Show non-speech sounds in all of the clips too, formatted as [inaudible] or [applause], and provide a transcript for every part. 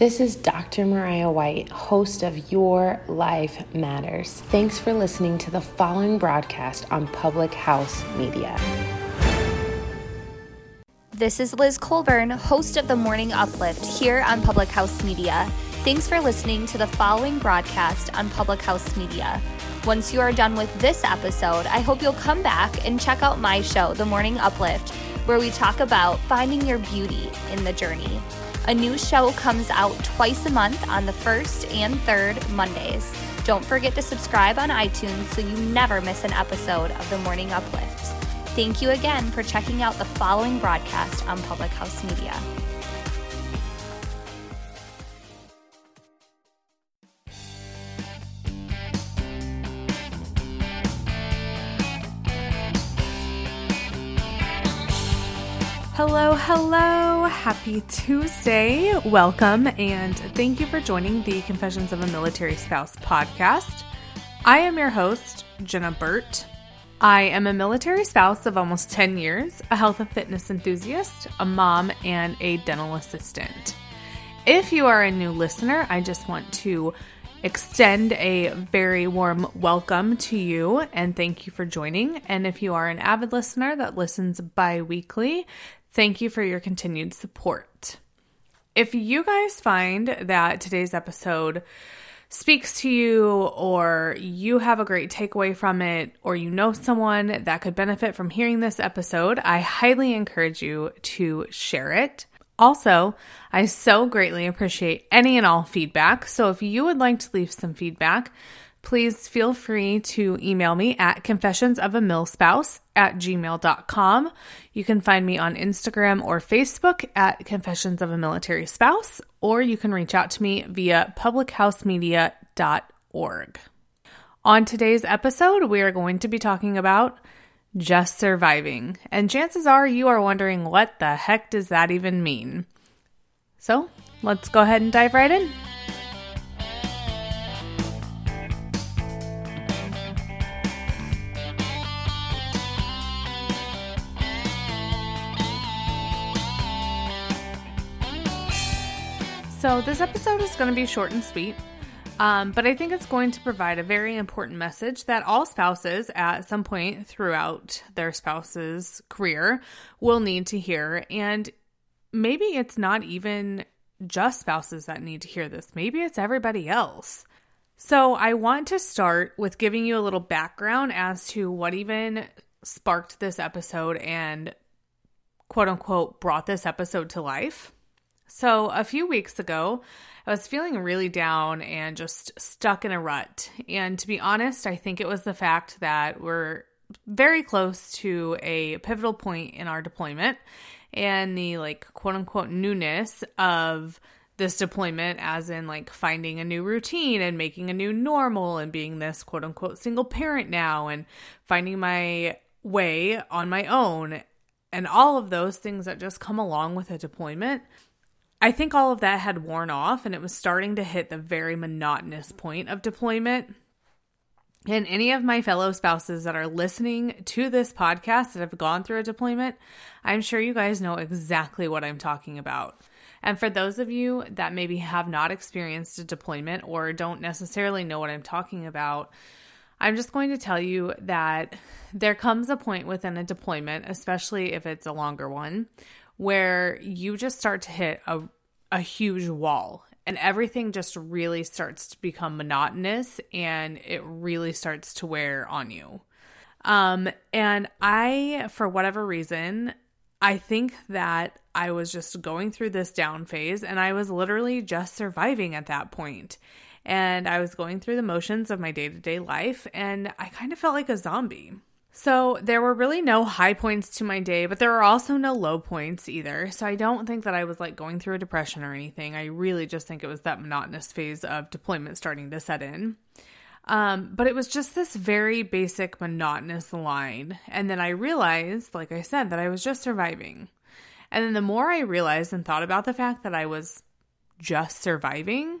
This is Dr. Mariah White, host of Your Life Matters. Thanks for listening to the following broadcast on Public House Media. This is Liz Colburn, host of the Morning Uplift here on Public House Media. Thanks for listening to the following broadcast on Public House Media. Once you are done with this episode, I hope you'll come back and check out my show, The Morning Uplift, where we talk about finding your beauty in the journey. A new show comes out twice a month on the first and third Mondays. Don't forget to subscribe on iTunes so you never miss an episode of The Morning Uplift. Thank you again for checking out the following broadcast on Public House Media. Hello, hello. Happy Tuesday. Welcome and thank you for joining the Confessions of a Military Spouse podcast. I am your host, Jenna Burt. I am a military spouse of almost 10 years, a health and fitness enthusiast, a mom, and a dental assistant. If you are a new listener, I just want to extend a very warm welcome to you and thank you for joining. And if you are an avid listener that listens bi weekly, Thank you for your continued support. If you guys find that today's episode speaks to you, or you have a great takeaway from it, or you know someone that could benefit from hearing this episode, I highly encourage you to share it. Also, I so greatly appreciate any and all feedback. So if you would like to leave some feedback, please feel free to email me at confessionsofamilspouse at gmail.com. You can find me on Instagram or Facebook at Confessions of a Military Spouse, or you can reach out to me via publichousemedia.org. On today's episode, we are going to be talking about just surviving. And chances are you are wondering what the heck does that even mean? So let's go ahead and dive right in. So, this episode is going to be short and sweet, um, but I think it's going to provide a very important message that all spouses at some point throughout their spouse's career will need to hear. And maybe it's not even just spouses that need to hear this, maybe it's everybody else. So, I want to start with giving you a little background as to what even sparked this episode and quote unquote brought this episode to life. So, a few weeks ago, I was feeling really down and just stuck in a rut. And to be honest, I think it was the fact that we're very close to a pivotal point in our deployment and the like quote unquote newness of this deployment, as in like finding a new routine and making a new normal and being this quote unquote single parent now and finding my way on my own and all of those things that just come along with a deployment. I think all of that had worn off and it was starting to hit the very monotonous point of deployment. And any of my fellow spouses that are listening to this podcast that have gone through a deployment, I'm sure you guys know exactly what I'm talking about. And for those of you that maybe have not experienced a deployment or don't necessarily know what I'm talking about, I'm just going to tell you that there comes a point within a deployment, especially if it's a longer one, where you just start to hit a, a huge wall and everything just really starts to become monotonous and it really starts to wear on you. Um, and I, for whatever reason, I think that I was just going through this down phase and I was literally just surviving at that point. And I was going through the motions of my day to day life and I kind of felt like a zombie. So there were really no high points to my day, but there were also no low points either. So I don't think that I was like going through a depression or anything. I really just think it was that monotonous phase of deployment starting to set in. Um, but it was just this very basic monotonous line. And then I realized, like I said, that I was just surviving. And then the more I realized and thought about the fact that I was just surviving,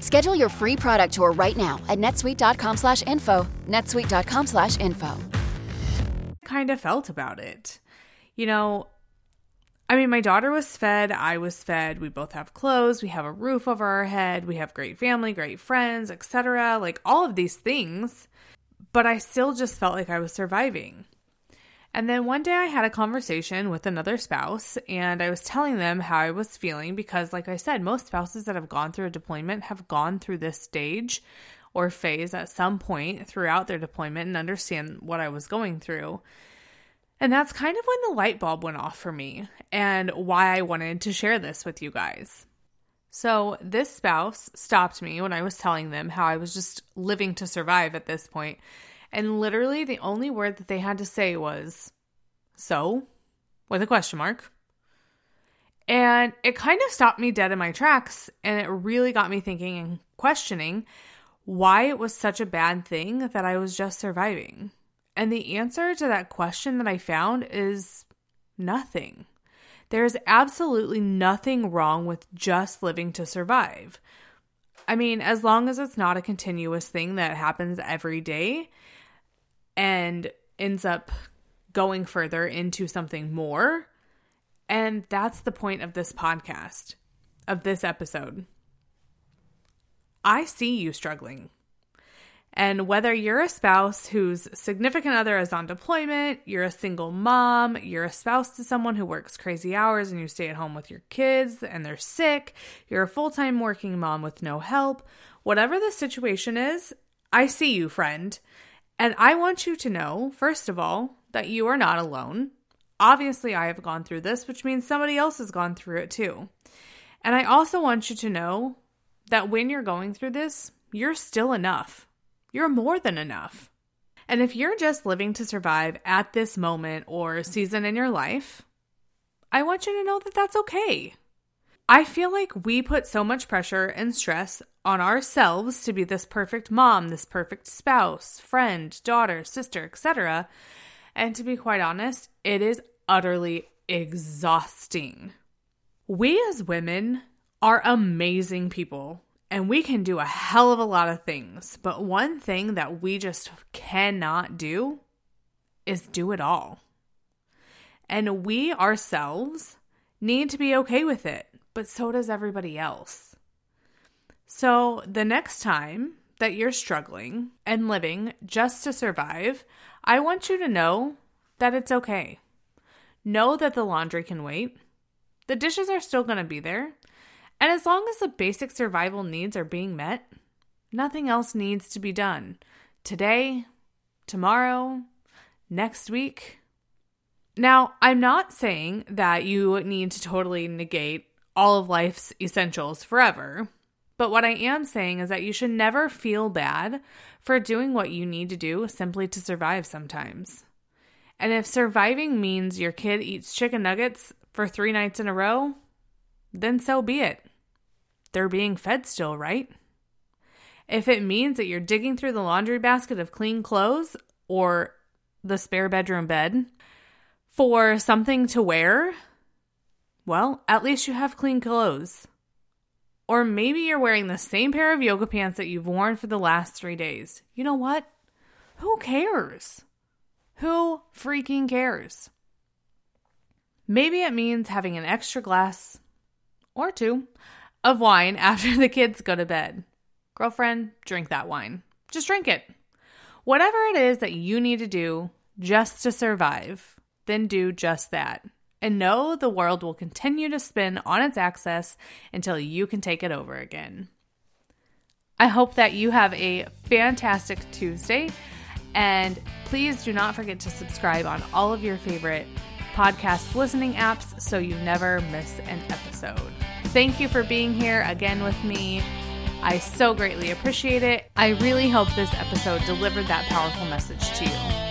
Schedule your free product tour right now at netsuite.com slash info. netsuite.com slash info. Kind of felt about it. You know, I mean, my daughter was fed, I was fed. We both have clothes, we have a roof over our head, we have great family, great friends, etc. Like all of these things, but I still just felt like I was surviving. And then one day I had a conversation with another spouse and I was telling them how I was feeling because, like I said, most spouses that have gone through a deployment have gone through this stage or phase at some point throughout their deployment and understand what I was going through. And that's kind of when the light bulb went off for me and why I wanted to share this with you guys. So, this spouse stopped me when I was telling them how I was just living to survive at this point, and literally the only word that they had to say was, So, with a question mark. And it kind of stopped me dead in my tracks, and it really got me thinking and questioning why it was such a bad thing that I was just surviving. And the answer to that question that I found is nothing. There's absolutely nothing wrong with just living to survive. I mean, as long as it's not a continuous thing that happens every day and ends up going further into something more. And that's the point of this podcast, of this episode. I see you struggling. And whether you're a spouse whose significant other is on deployment, you're a single mom, you're a spouse to someone who works crazy hours and you stay at home with your kids and they're sick, you're a full time working mom with no help, whatever the situation is, I see you, friend. And I want you to know, first of all, that you are not alone. Obviously, I have gone through this, which means somebody else has gone through it too. And I also want you to know that when you're going through this, you're still enough. You're more than enough. And if you're just living to survive at this moment or season in your life, I want you to know that that's okay. I feel like we put so much pressure and stress on ourselves to be this perfect mom, this perfect spouse, friend, daughter, sister, etc. And to be quite honest, it is utterly exhausting. We as women are amazing people and we can do a hell of a lot of things, but one thing that we just cannot do is do it all. And we ourselves need to be okay with it, but so does everybody else. So the next time that you're struggling and living just to survive, I want you to know that it's okay. Know that the laundry can wait. The dishes are still going to be there. And as long as the basic survival needs are being met, nothing else needs to be done. Today, tomorrow, next week. Now, I'm not saying that you need to totally negate all of life's essentials forever. But what I am saying is that you should never feel bad for doing what you need to do simply to survive sometimes. And if surviving means your kid eats chicken nuggets for three nights in a row, then so be it. They're being fed still, right? If it means that you're digging through the laundry basket of clean clothes or the spare bedroom bed for something to wear, well, at least you have clean clothes. Or maybe you're wearing the same pair of yoga pants that you've worn for the last three days. You know what? Who cares? Who freaking cares? Maybe it means having an extra glass or two of wine [laughs] after the kids go to bed. Girlfriend, drink that wine. Just drink it. Whatever it is that you need to do just to survive, then do just that. And know the world will continue to spin on its axis until you can take it over again. I hope that you have a fantastic Tuesday. And please do not forget to subscribe on all of your favorite podcast listening apps so you never miss an episode. Thank you for being here again with me. I so greatly appreciate it. I really hope this episode delivered that powerful message to you.